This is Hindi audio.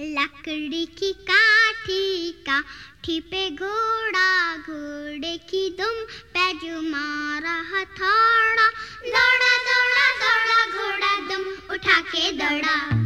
लकड़ी की काठी काठी पे घोड़ा, घोड़े की दुम पे मारा हथौड़ा दौड़ा दौड़ा दौड़ा, घोड़ा दुम उठा के दौड़ा।